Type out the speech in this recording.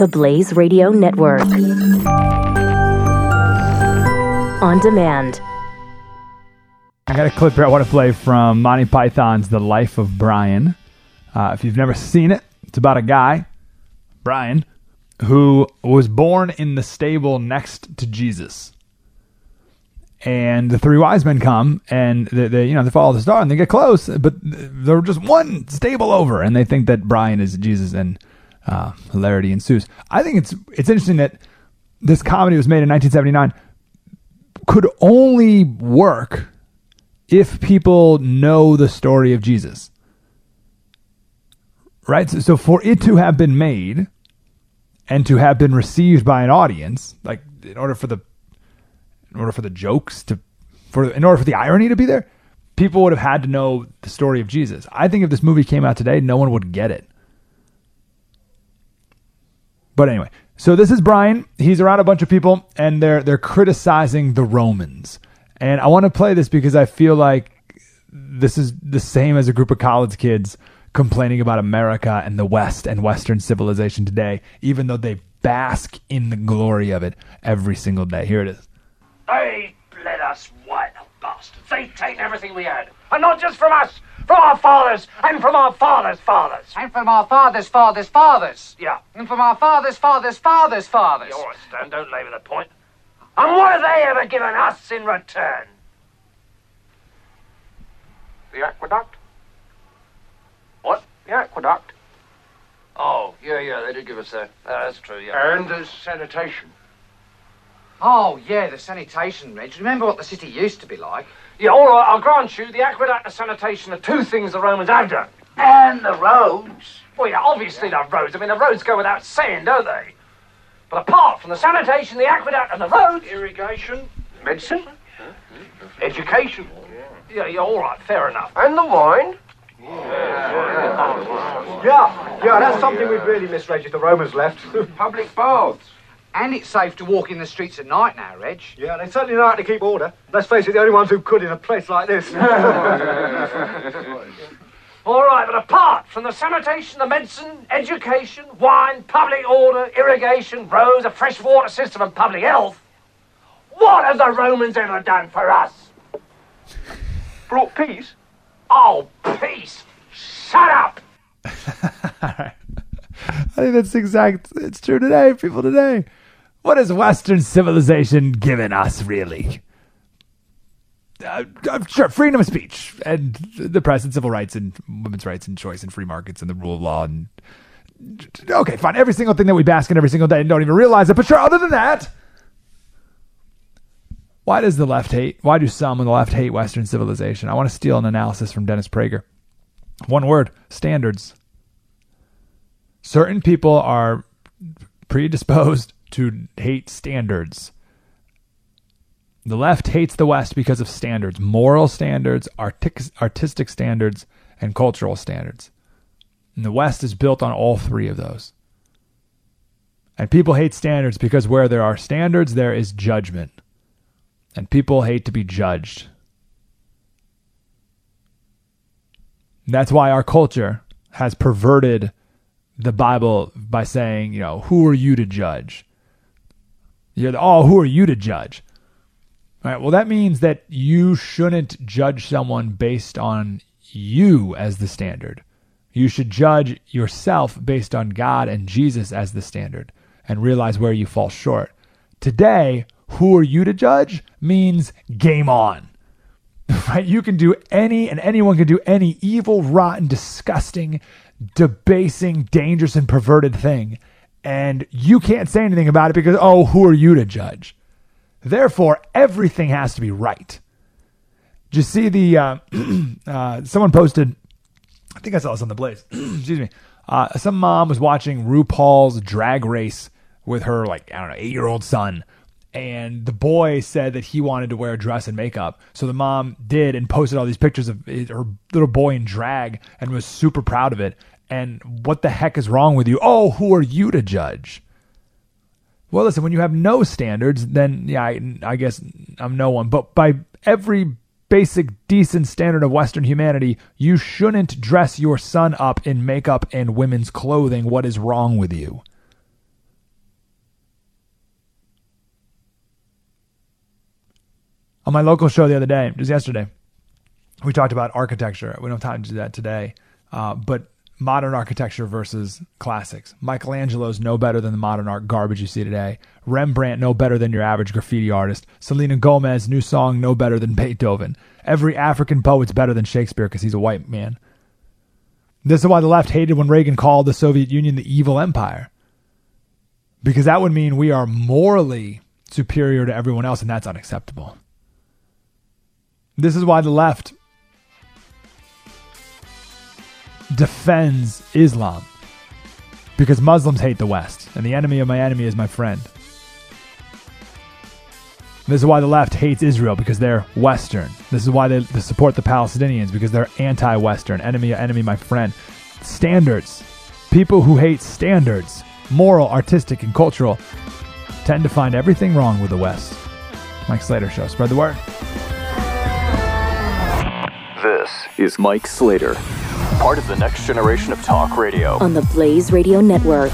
The Blaze Radio Network. On demand. I got a clip here I want to play from Monty Python's The Life of Brian. Uh, if you've never seen it, it's about a guy, Brian, who was born in the stable next to Jesus. And the three wise men come and they, they you know they follow the star and they get close, but they're just one stable over, and they think that Brian is Jesus, and uh, hilarity ensues. I think it's it's interesting that this comedy was made in 1979 could only work if people know the story of Jesus. Right? So, so, for it to have been made and to have been received by an audience, like in order for the in order for the jokes to for in order for the irony to be there, people would have had to know the story of Jesus. I think if this movie came out today, no one would get it. But anyway, so this is Brian. He's around a bunch of people and they're they're criticizing the Romans. And I want to play this because I feel like this is the same as a group of college kids complaining about America and the West and Western civilization today, even though they bask in the glory of it every single day. Here it is. They bled us white, bastards. They taken everything we had. And not just from us, from our fathers, and from our fathers' fathers. And from our fathers' fathers' fathers. Yeah. And from our fathers' fathers' fathers' fathers. Yeah, all right, Stan, don't labour the point. And what have they ever given us in return? The aqueduct? What? The aqueduct. Oh, yeah, yeah, they did give us that. Uh, that's true, yeah. And the sanitation. Oh, yeah, the sanitation, Reg. Remember what the city used to be like? Yeah, all right, I'll grant you, the aqueduct and sanitation are two things the Romans have done. And the roads. Well, yeah, obviously the roads. I mean, the roads go without saying, don't they? But apart from the sanitation, the aqueduct, and the roads... Irrigation. Medicine. Education. Yeah, yeah, all right, fair enough. And the wine. Yeah, yeah, that's something we'd really miss, Reg, if the Romans left. Public baths. And it's safe to walk in the streets at night now, Reg. yeah, they certainly know how to keep order. Let's face it, the only ones who could in a place like this. Oh, All right, but apart from the sanitation, the medicine, education, wine, public order, irrigation, roads, a fresh water system, and public health, what have the Romans ever done for us? Brought peace. Oh, peace! Shut up! All right. I think that's exact. It's true today, people today. What has Western civilization given us, really? Uh, uh, sure, freedom of speech and the press and civil rights and women's rights and choice and free markets and the rule of law and okay, fine. Every single thing that we bask in every single day and don't even realize it. But sure, other than that, why does the left hate? Why do some on the left hate Western civilization? I want to steal an analysis from Dennis Prager. One word: standards certain people are predisposed to hate standards. The left hates the West because of standards, moral standards, artic- artistic standards, and cultural standards. And the West is built on all three of those. And people hate standards because where there are standards, there is judgment. And people hate to be judged. That's why our culture has perverted the Bible by saying, you know, who are you to judge? You're the, oh, who are you to judge? All right, well, that means that you shouldn't judge someone based on you as the standard. You should judge yourself based on God and Jesus as the standard and realize where you fall short. Today, who are you to judge means game on. Right? You can do any and anyone can do any evil, rotten, disgusting, debasing, dangerous, and perverted thing. And you can't say anything about it because, oh, who are you to judge? Therefore, everything has to be right. Did you see the, uh, uh, someone posted, I think I saw this on the Blaze, excuse me. Uh, some mom was watching RuPaul's drag race with her, like, I don't know, eight year old son. And the boy said that he wanted to wear a dress and makeup. So the mom did and posted all these pictures of her little boy in drag and was super proud of it and what the heck is wrong with you? Oh, who are you to judge? Well, listen, when you have no standards, then yeah, I, I guess I'm no one. But by every basic decent standard of Western humanity, you shouldn't dress your son up in makeup and women's clothing. What is wrong with you? On my local show the other day, just yesterday, we talked about architecture. We don't have time to do that today. Uh, but modern architecture versus classics. Michelangelo's no better than the modern art garbage you see today. Rembrandt no better than your average graffiti artist. Selena Gomez new song no better than Beethoven. Every African poet's better than Shakespeare because he's a white man. This is why the left hated when Reagan called the Soviet Union the evil empire. Because that would mean we are morally superior to everyone else, and that's unacceptable. This is why the left defends Islam. Because Muslims hate the West, and the enemy of my enemy is my friend. This is why the left hates Israel because they're Western. This is why they, they support the Palestinians because they're anti-Western. Enemy, enemy, my friend. Standards. People who hate standards, moral, artistic, and cultural, tend to find everything wrong with the West. Mike Slater Show. Spread the word. This is Mike Slater, part of the next generation of talk radio. On the Blaze Radio Network.